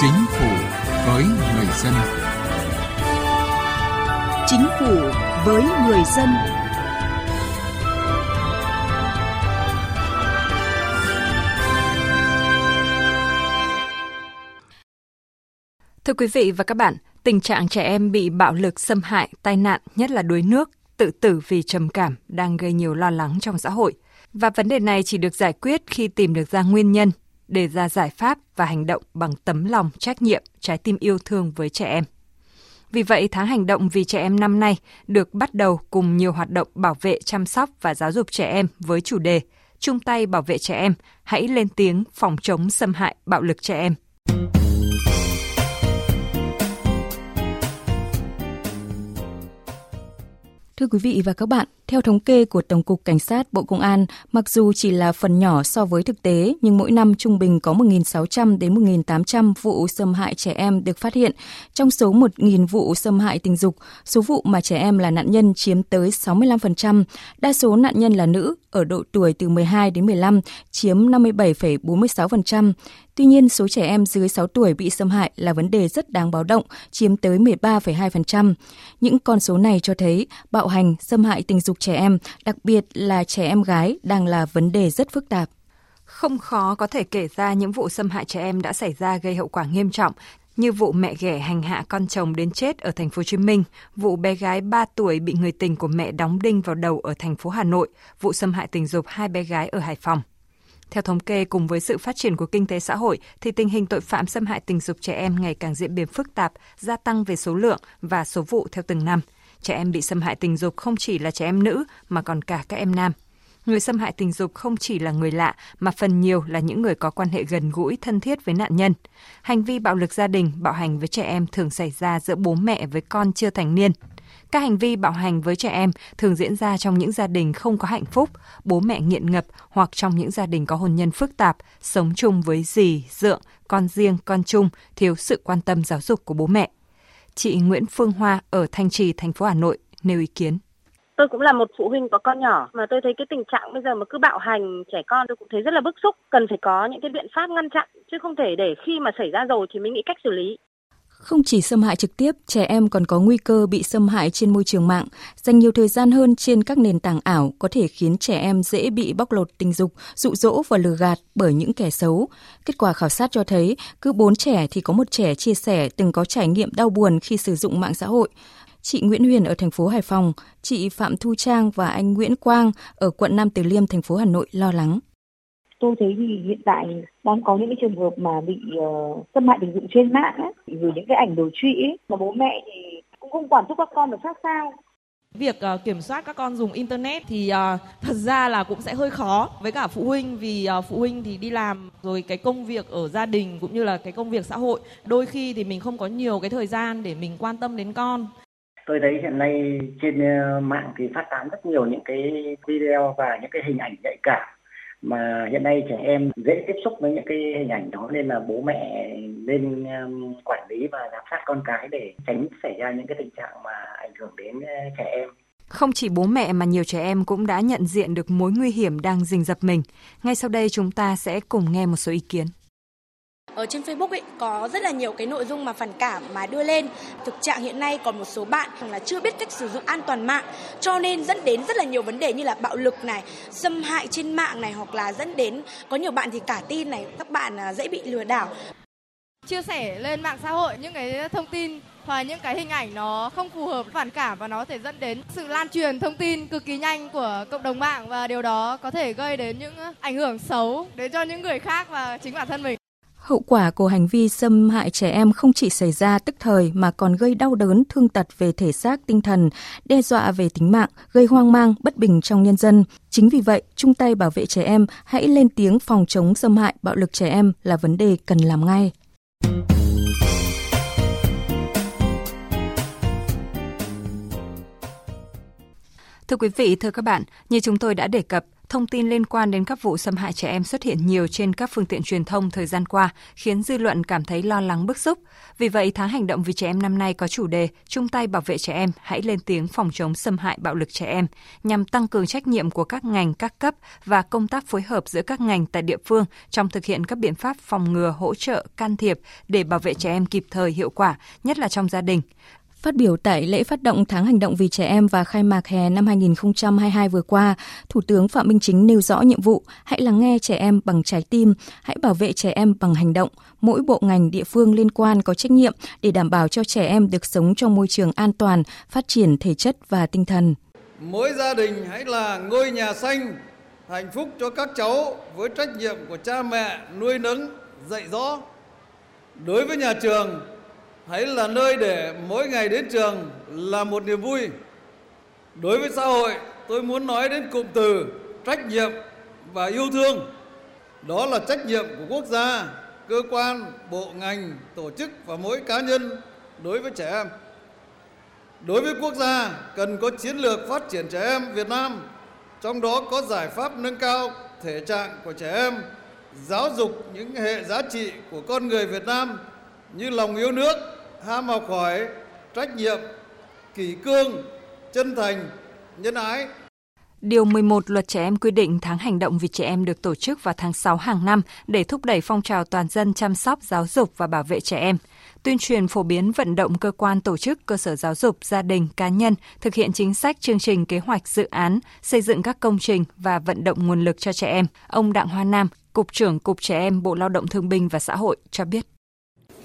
Chính phủ với người dân. Chính phủ với người dân. Thưa quý vị và các bạn, tình trạng trẻ em bị bạo lực xâm hại, tai nạn, nhất là đuối nước, tự tử vì trầm cảm đang gây nhiều lo lắng trong xã hội. Và vấn đề này chỉ được giải quyết khi tìm được ra nguyên nhân, đề ra giải pháp và hành động bằng tấm lòng, trách nhiệm, trái tim yêu thương với trẻ em. Vì vậy, tháng hành động vì trẻ em năm nay được bắt đầu cùng nhiều hoạt động bảo vệ, chăm sóc và giáo dục trẻ em với chủ đề chung tay bảo vệ trẻ em, hãy lên tiếng phòng chống xâm hại bạo lực trẻ em. Thưa quý vị và các bạn, theo thống kê của Tổng cục Cảnh sát Bộ Công an, mặc dù chỉ là phần nhỏ so với thực tế, nhưng mỗi năm trung bình có 1.600 đến 1.800 vụ xâm hại trẻ em được phát hiện. Trong số 1.000 vụ xâm hại tình dục, số vụ mà trẻ em là nạn nhân chiếm tới 65%, đa số nạn nhân là nữ ở độ tuổi từ 12 đến 15 chiếm 57,46%. Tuy nhiên, số trẻ em dưới 6 tuổi bị xâm hại là vấn đề rất đáng báo động, chiếm tới 13,2%. Những con số này cho thấy bạo hành, xâm hại tình dục trẻ em, đặc biệt là trẻ em gái đang là vấn đề rất phức tạp. Không khó có thể kể ra những vụ xâm hại trẻ em đã xảy ra gây hậu quả nghiêm trọng, như vụ mẹ ghẻ hành hạ con chồng đến chết ở thành phố Hồ Chí Minh, vụ bé gái 3 tuổi bị người tình của mẹ đóng đinh vào đầu ở thành phố Hà Nội, vụ xâm hại tình dục hai bé gái ở Hải Phòng. Theo thống kê cùng với sự phát triển của kinh tế xã hội thì tình hình tội phạm xâm hại tình dục trẻ em ngày càng diễn biến phức tạp, gia tăng về số lượng và số vụ theo từng năm. Trẻ em bị xâm hại tình dục không chỉ là trẻ em nữ mà còn cả các em nam. Người xâm hại tình dục không chỉ là người lạ mà phần nhiều là những người có quan hệ gần gũi, thân thiết với nạn nhân. Hành vi bạo lực gia đình, bạo hành với trẻ em thường xảy ra giữa bố mẹ với con chưa thành niên. Các hành vi bạo hành với trẻ em thường diễn ra trong những gia đình không có hạnh phúc, bố mẹ nghiện ngập hoặc trong những gia đình có hôn nhân phức tạp, sống chung với dì, dượng, con riêng, con chung, thiếu sự quan tâm giáo dục của bố mẹ. Chị Nguyễn Phương Hoa ở Thanh Trì, thành phố Hà Nội nêu ý kiến. Tôi cũng là một phụ huynh có con nhỏ mà tôi thấy cái tình trạng bây giờ mà cứ bạo hành trẻ con tôi cũng thấy rất là bức xúc, cần phải có những cái biện pháp ngăn chặn chứ không thể để khi mà xảy ra rồi thì mới nghĩ cách xử lý. Không chỉ xâm hại trực tiếp, trẻ em còn có nguy cơ bị xâm hại trên môi trường mạng. Dành nhiều thời gian hơn trên các nền tảng ảo có thể khiến trẻ em dễ bị bóc lột tình dục, dụ dỗ và lừa gạt bởi những kẻ xấu. Kết quả khảo sát cho thấy, cứ 4 trẻ thì có một trẻ chia sẻ từng có trải nghiệm đau buồn khi sử dụng mạng xã hội. Chị Nguyễn Huyền ở thành phố Hải Phòng, chị Phạm Thu Trang và anh Nguyễn Quang ở quận Nam Từ Liêm, thành phố Hà Nội lo lắng tôi thấy thì hiện tại đang có những cái trường hợp mà bị uh, xâm hại tình dục trên mạng ấy, gửi những cái ảnh đồ trụy ấy, mà bố mẹ thì cũng không quản thúc các con được sát sao. Việc uh, kiểm soát các con dùng internet thì uh, thật ra là cũng sẽ hơi khó với cả phụ huynh vì uh, phụ huynh thì đi làm rồi cái công việc ở gia đình cũng như là cái công việc xã hội đôi khi thì mình không có nhiều cái thời gian để mình quan tâm đến con. Tôi thấy hiện nay trên mạng thì phát tán rất nhiều những cái video và những cái hình ảnh nhạy cảm mà hiện nay trẻ em dễ tiếp xúc với những cái hình ảnh đó nên là bố mẹ nên um, quản lý và giám sát con cái để tránh xảy ra những cái tình trạng mà ảnh hưởng đến trẻ em. Không chỉ bố mẹ mà nhiều trẻ em cũng đã nhận diện được mối nguy hiểm đang rình rập mình. Ngay sau đây chúng ta sẽ cùng nghe một số ý kiến ở trên Facebook ấy có rất là nhiều cái nội dung mà phản cảm mà đưa lên. Thực trạng hiện nay còn một số bạn là chưa biết cách sử dụng an toàn mạng cho nên dẫn đến rất là nhiều vấn đề như là bạo lực này, xâm hại trên mạng này hoặc là dẫn đến có nhiều bạn thì cả tin này, các bạn à, dễ bị lừa đảo. Chia sẻ lên mạng xã hội những cái thông tin và những cái hình ảnh nó không phù hợp phản cảm và nó có thể dẫn đến sự lan truyền thông tin cực kỳ nhanh của cộng đồng mạng và điều đó có thể gây đến những ảnh hưởng xấu đến cho những người khác và chính bản thân mình. Hậu quả của hành vi xâm hại trẻ em không chỉ xảy ra tức thời mà còn gây đau đớn, thương tật về thể xác, tinh thần, đe dọa về tính mạng, gây hoang mang, bất bình trong nhân dân. Chính vì vậy, chung tay bảo vệ trẻ em, hãy lên tiếng phòng chống xâm hại bạo lực trẻ em là vấn đề cần làm ngay. Thưa quý vị, thưa các bạn, như chúng tôi đã đề cập, Thông tin liên quan đến các vụ xâm hại trẻ em xuất hiện nhiều trên các phương tiện truyền thông thời gian qua, khiến dư luận cảm thấy lo lắng bức xúc. Vì vậy, tháng hành động vì trẻ em năm nay có chủ đề chung tay bảo vệ trẻ em, hãy lên tiếng phòng chống xâm hại bạo lực trẻ em, nhằm tăng cường trách nhiệm của các ngành, các cấp và công tác phối hợp giữa các ngành tại địa phương trong thực hiện các biện pháp phòng ngừa, hỗ trợ, can thiệp để bảo vệ trẻ em kịp thời hiệu quả, nhất là trong gia đình. Phát biểu tại lễ phát động tháng hành động vì trẻ em và khai mạc hè năm 2022 vừa qua, Thủ tướng Phạm Minh Chính nêu rõ nhiệm vụ hãy lắng nghe trẻ em bằng trái tim, hãy bảo vệ trẻ em bằng hành động. Mỗi bộ ngành địa phương liên quan có trách nhiệm để đảm bảo cho trẻ em được sống trong môi trường an toàn, phát triển thể chất và tinh thần. Mỗi gia đình hãy là ngôi nhà xanh, hạnh phúc cho các cháu với trách nhiệm của cha mẹ nuôi nấng, dạy dỗ. Đối với nhà trường, hãy là nơi để mỗi ngày đến trường là một niềm vui. Đối với xã hội, tôi muốn nói đến cụm từ trách nhiệm và yêu thương. Đó là trách nhiệm của quốc gia, cơ quan, bộ ngành, tổ chức và mỗi cá nhân đối với trẻ em. Đối với quốc gia, cần có chiến lược phát triển trẻ em Việt Nam, trong đó có giải pháp nâng cao thể trạng của trẻ em, giáo dục những hệ giá trị của con người Việt Nam như lòng yêu nước, ham học hỏi, trách nhiệm, kỷ cương, chân thành, nhân ái. Điều 11 Luật Trẻ Em quy định tháng hành động vì trẻ em được tổ chức vào tháng 6 hàng năm để thúc đẩy phong trào toàn dân chăm sóc, giáo dục và bảo vệ trẻ em. Tuyên truyền phổ biến vận động cơ quan tổ chức, cơ sở giáo dục, gia đình, cá nhân thực hiện chính sách, chương trình, kế hoạch, dự án, xây dựng các công trình và vận động nguồn lực cho trẻ em. Ông Đặng Hoa Nam, Cục trưởng Cục Trẻ Em Bộ Lao động Thương binh và Xã hội cho biết.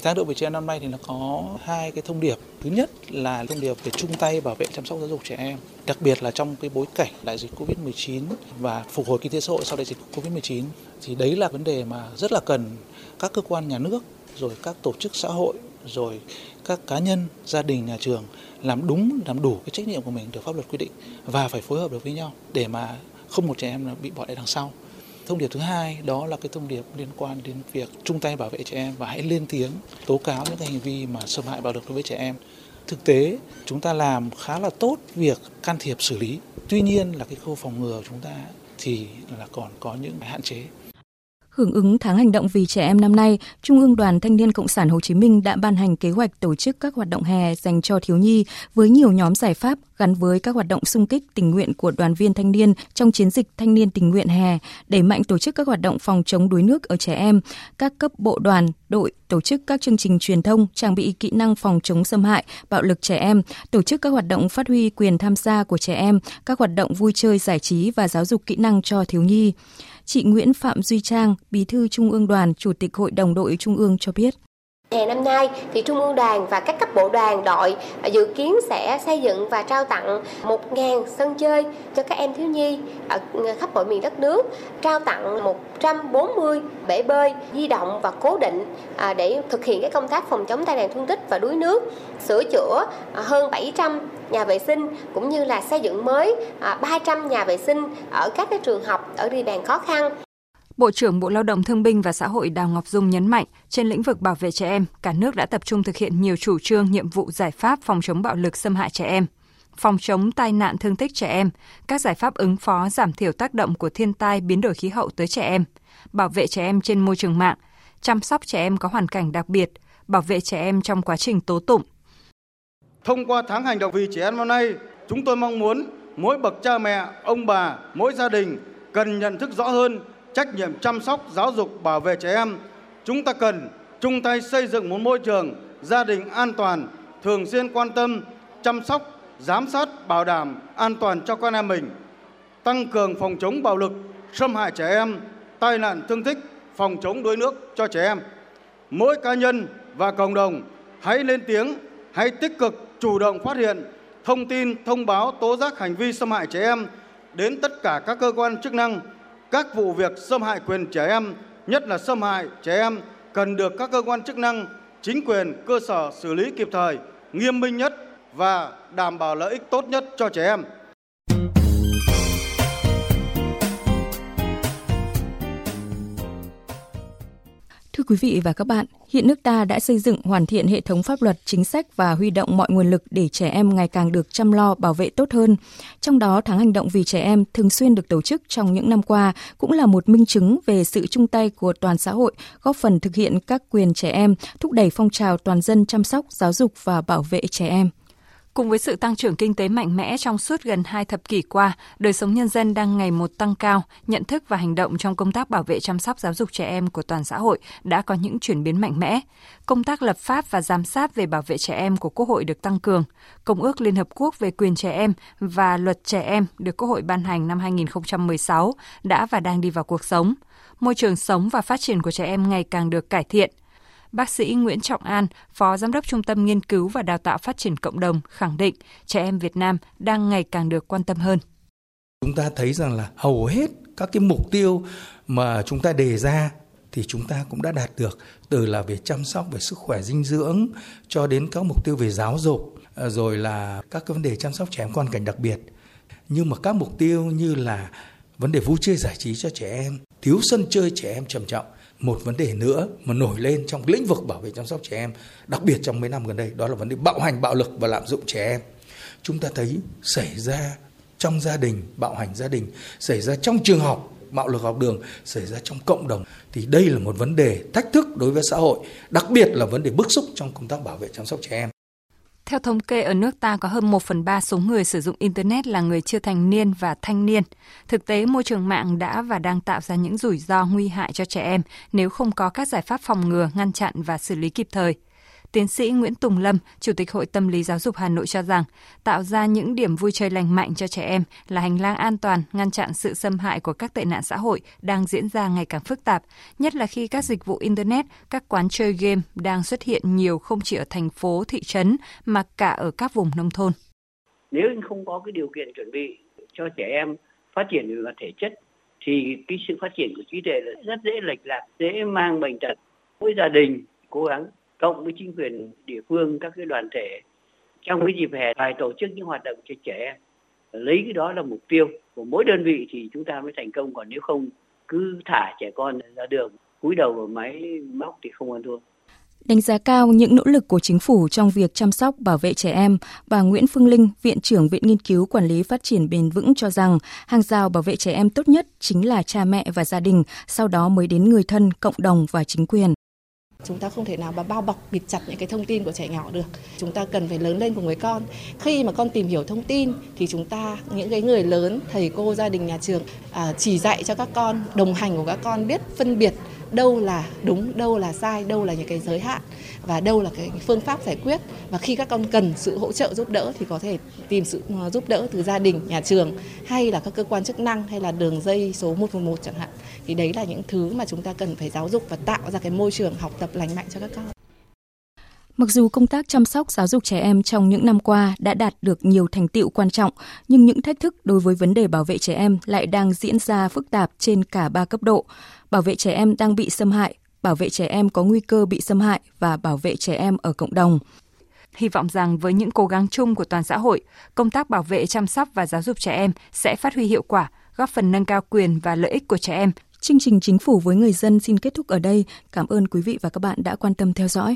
Tháng độ về trẻ em năm nay thì nó có hai cái thông điệp. Thứ nhất là thông điệp về chung tay bảo vệ chăm sóc giáo dục trẻ em, đặc biệt là trong cái bối cảnh đại dịch Covid-19 và phục hồi kinh tế xã hội sau đại dịch Covid-19 thì đấy là vấn đề mà rất là cần các cơ quan nhà nước rồi các tổ chức xã hội rồi các cá nhân, gia đình, nhà trường làm đúng, làm đủ cái trách nhiệm của mình được pháp luật quy định và phải phối hợp được với nhau để mà không một trẻ em bị bỏ lại đằng sau. Thông điệp thứ hai đó là cái thông điệp liên quan đến việc chung tay bảo vệ trẻ em và hãy lên tiếng tố cáo những cái hành vi mà xâm hại bạo lực đối với trẻ em. Thực tế chúng ta làm khá là tốt việc can thiệp xử lý. Tuy nhiên là cái khâu phòng ngừa của chúng ta thì là còn có những hạn chế. Hưởng ứng tháng hành động vì trẻ em năm nay, Trung ương Đoàn Thanh niên Cộng sản Hồ Chí Minh đã ban hành kế hoạch tổ chức các hoạt động hè dành cho thiếu nhi với nhiều nhóm giải pháp gắn với các hoạt động sung kích tình nguyện của đoàn viên thanh niên trong chiến dịch thanh niên tình nguyện hè, đẩy mạnh tổ chức các hoạt động phòng chống đuối nước ở trẻ em, các cấp bộ đoàn, đội tổ chức các chương trình truyền thông, trang bị kỹ năng phòng chống xâm hại, bạo lực trẻ em, tổ chức các hoạt động phát huy quyền tham gia của trẻ em, các hoạt động vui chơi giải trí và giáo dục kỹ năng cho thiếu nhi. Chị Nguyễn Phạm Duy Trang, Bí thư Trung ương Đoàn, Chủ tịch Hội đồng đội Trung ương cho biết. Hè năm nay thì Trung ương đoàn và các cấp bộ đoàn đội dự kiến sẽ xây dựng và trao tặng 1.000 sân chơi cho các em thiếu nhi ở khắp mọi miền đất nước, trao tặng 140 bể bơi di động và cố định à, để thực hiện cái công tác phòng chống tai nạn thương tích và đuối nước, sửa chữa à, hơn 700 nhà vệ sinh cũng như là xây dựng mới à, 300 nhà vệ sinh ở các cái trường học ở địa bàn khó khăn. Bộ trưởng Bộ Lao động Thương binh và Xã hội Đào Ngọc Dung nhấn mạnh, trên lĩnh vực bảo vệ trẻ em, cả nước đã tập trung thực hiện nhiều chủ trương, nhiệm vụ giải pháp phòng chống bạo lực xâm hại trẻ em, phòng chống tai nạn thương tích trẻ em, các giải pháp ứng phó giảm thiểu tác động của thiên tai biến đổi khí hậu tới trẻ em, bảo vệ trẻ em trên môi trường mạng, chăm sóc trẻ em có hoàn cảnh đặc biệt, bảo vệ trẻ em trong quá trình tố tụng. Thông qua tháng hành động vì trẻ em năm nay, chúng tôi mong muốn mỗi bậc cha mẹ, ông bà, mỗi gia đình cần nhận thức rõ hơn trách nhiệm chăm sóc, giáo dục, bảo vệ trẻ em, chúng ta cần chung tay xây dựng một môi trường gia đình an toàn, thường xuyên quan tâm, chăm sóc, giám sát, bảo đảm an toàn cho con em mình, tăng cường phòng chống bạo lực, xâm hại trẻ em, tai nạn thương tích, phòng chống đuối nước cho trẻ em. Mỗi cá nhân và cộng đồng hãy lên tiếng, hãy tích cực chủ động phát hiện, thông tin, thông báo, tố giác hành vi xâm hại trẻ em đến tất cả các cơ quan chức năng các vụ việc xâm hại quyền trẻ em, nhất là xâm hại trẻ em cần được các cơ quan chức năng, chính quyền, cơ sở xử lý kịp thời, nghiêm minh nhất và đảm bảo lợi ích tốt nhất cho trẻ em. Quý vị và các bạn, hiện nước ta đã xây dựng hoàn thiện hệ thống pháp luật, chính sách và huy động mọi nguồn lực để trẻ em ngày càng được chăm lo bảo vệ tốt hơn. Trong đó, tháng hành động vì trẻ em thường xuyên được tổ chức trong những năm qua cũng là một minh chứng về sự chung tay của toàn xã hội, góp phần thực hiện các quyền trẻ em, thúc đẩy phong trào toàn dân chăm sóc, giáo dục và bảo vệ trẻ em. Cùng với sự tăng trưởng kinh tế mạnh mẽ trong suốt gần hai thập kỷ qua, đời sống nhân dân đang ngày một tăng cao, nhận thức và hành động trong công tác bảo vệ chăm sóc giáo dục trẻ em của toàn xã hội đã có những chuyển biến mạnh mẽ. Công tác lập pháp và giám sát về bảo vệ trẻ em của Quốc hội được tăng cường. Công ước Liên Hợp Quốc về quyền trẻ em và luật trẻ em được Quốc hội ban hành năm 2016 đã và đang đi vào cuộc sống. Môi trường sống và phát triển của trẻ em ngày càng được cải thiện Bác sĩ Nguyễn Trọng An, Phó Giám đốc Trung tâm Nghiên cứu và Đào tạo Phát triển Cộng đồng khẳng định trẻ em Việt Nam đang ngày càng được quan tâm hơn. Chúng ta thấy rằng là hầu hết các cái mục tiêu mà chúng ta đề ra thì chúng ta cũng đã đạt được từ là về chăm sóc về sức khỏe dinh dưỡng cho đến các mục tiêu về giáo dục à, rồi là các cái vấn đề chăm sóc trẻ em con cảnh đặc biệt nhưng mà các mục tiêu như là vấn đề vui chơi giải trí cho trẻ em thiếu sân chơi trẻ em trầm trọng một vấn đề nữa mà nổi lên trong lĩnh vực bảo vệ chăm sóc trẻ em, đặc biệt trong mấy năm gần đây, đó là vấn đề bạo hành bạo lực và lạm dụng trẻ em. Chúng ta thấy xảy ra trong gia đình, bạo hành gia đình, xảy ra trong trường học, bạo lực học đường, xảy ra trong cộng đồng. Thì đây là một vấn đề thách thức đối với xã hội, đặc biệt là vấn đề bức xúc trong công tác bảo vệ chăm sóc trẻ em theo thống kê, ở nước ta có hơn 1 phần 3 số người sử dụng Internet là người chưa thành niên và thanh niên. Thực tế, môi trường mạng đã và đang tạo ra những rủi ro nguy hại cho trẻ em nếu không có các giải pháp phòng ngừa, ngăn chặn và xử lý kịp thời. Tiến sĩ Nguyễn Tùng Lâm, Chủ tịch Hội Tâm lý Giáo dục Hà Nội cho rằng, tạo ra những điểm vui chơi lành mạnh cho trẻ em là hành lang an toàn, ngăn chặn sự xâm hại của các tệ nạn xã hội đang diễn ra ngày càng phức tạp, nhất là khi các dịch vụ Internet, các quán chơi game đang xuất hiện nhiều không chỉ ở thành phố, thị trấn mà cả ở các vùng nông thôn. Nếu không có cái điều kiện chuẩn bị cho trẻ em phát triển về mặt thể chất thì cái sự phát triển của trí tuệ rất dễ lệch lạc, dễ mang bệnh tật. Mỗi gia đình cố gắng cộng với chính quyền địa phương các cái đoàn thể. Trong cái dịp hè phải tổ chức những hoạt động cho trẻ. Em lấy cái đó là mục tiêu của mỗi đơn vị thì chúng ta mới thành công. Còn nếu không cứ thả trẻ con ra đường cúi đầu vào máy móc thì không ăn thua. Đánh giá cao những nỗ lực của chính phủ trong việc chăm sóc bảo vệ trẻ em, bà Nguyễn Phương Linh, Viện trưởng Viện Nghiên cứu Quản lý Phát triển Bền vững cho rằng hàng rào bảo vệ trẻ em tốt nhất chính là cha mẹ và gia đình, sau đó mới đến người thân, cộng đồng và chính quyền. Chúng ta không thể nào mà bao bọc bịt chặt những cái thông tin của trẻ nhỏ được. Chúng ta cần phải lớn lên cùng với con. Khi mà con tìm hiểu thông tin thì chúng ta những cái người lớn, thầy cô, gia đình, nhà trường à, chỉ dạy cho các con, đồng hành của các con biết phân biệt đâu là đúng, đâu là sai, đâu là những cái giới hạn và đâu là cái phương pháp giải quyết và khi các con cần sự hỗ trợ giúp đỡ thì có thể tìm sự ờ, giúp đỡ từ gia đình, nhà trường hay là các cơ quan chức năng hay là đường dây số 111 chẳng hạn. Thì đấy là những thứ mà chúng ta cần phải giáo dục và tạo ra cái môi trường học tập lành mạnh cho các con. Mặc dù công tác chăm sóc giáo dục trẻ em trong những năm qua đã đạt được nhiều thành tựu quan trọng, nhưng những thách thức đối với vấn đề bảo vệ trẻ em lại đang diễn ra phức tạp trên cả ba cấp độ. Bảo vệ trẻ em đang bị xâm hại, bảo vệ trẻ em có nguy cơ bị xâm hại và bảo vệ trẻ em ở cộng đồng. Hy vọng rằng với những cố gắng chung của toàn xã hội, công tác bảo vệ chăm sóc và giáo dục trẻ em sẽ phát huy hiệu quả, góp phần nâng cao quyền và lợi ích của trẻ em. Chương trình Chính phủ với người dân xin kết thúc ở đây. Cảm ơn quý vị và các bạn đã quan tâm theo dõi.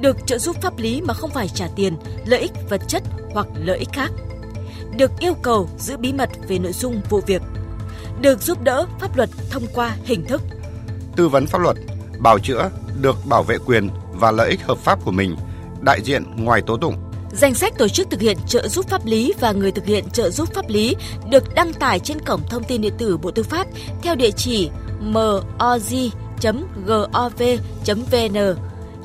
được trợ giúp pháp lý mà không phải trả tiền, lợi ích vật chất hoặc lợi ích khác. Được yêu cầu giữ bí mật về nội dung vụ việc. Được giúp đỡ pháp luật thông qua hình thức tư vấn pháp luật, bào chữa, được bảo vệ quyền và lợi ích hợp pháp của mình, đại diện ngoài tố tụng. Danh sách tổ chức thực hiện trợ giúp pháp lý và người thực hiện trợ giúp pháp lý được đăng tải trên cổng thông tin điện tử Bộ Tư pháp theo địa chỉ moz.gov.vn,